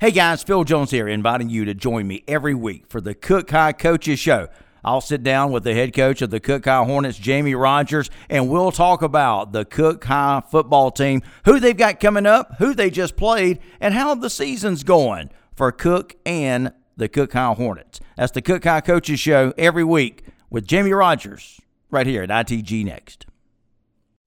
Hey guys, Phil Jones here, inviting you to join me every week for the Cook High Coaches Show. I'll sit down with the head coach of the Cook High Hornets, Jamie Rogers, and we'll talk about the Cook High football team, who they've got coming up, who they just played, and how the season's going for Cook and the Cook High Hornets. That's the Cook High Coaches Show every week with Jamie Rogers right here at ITG Next.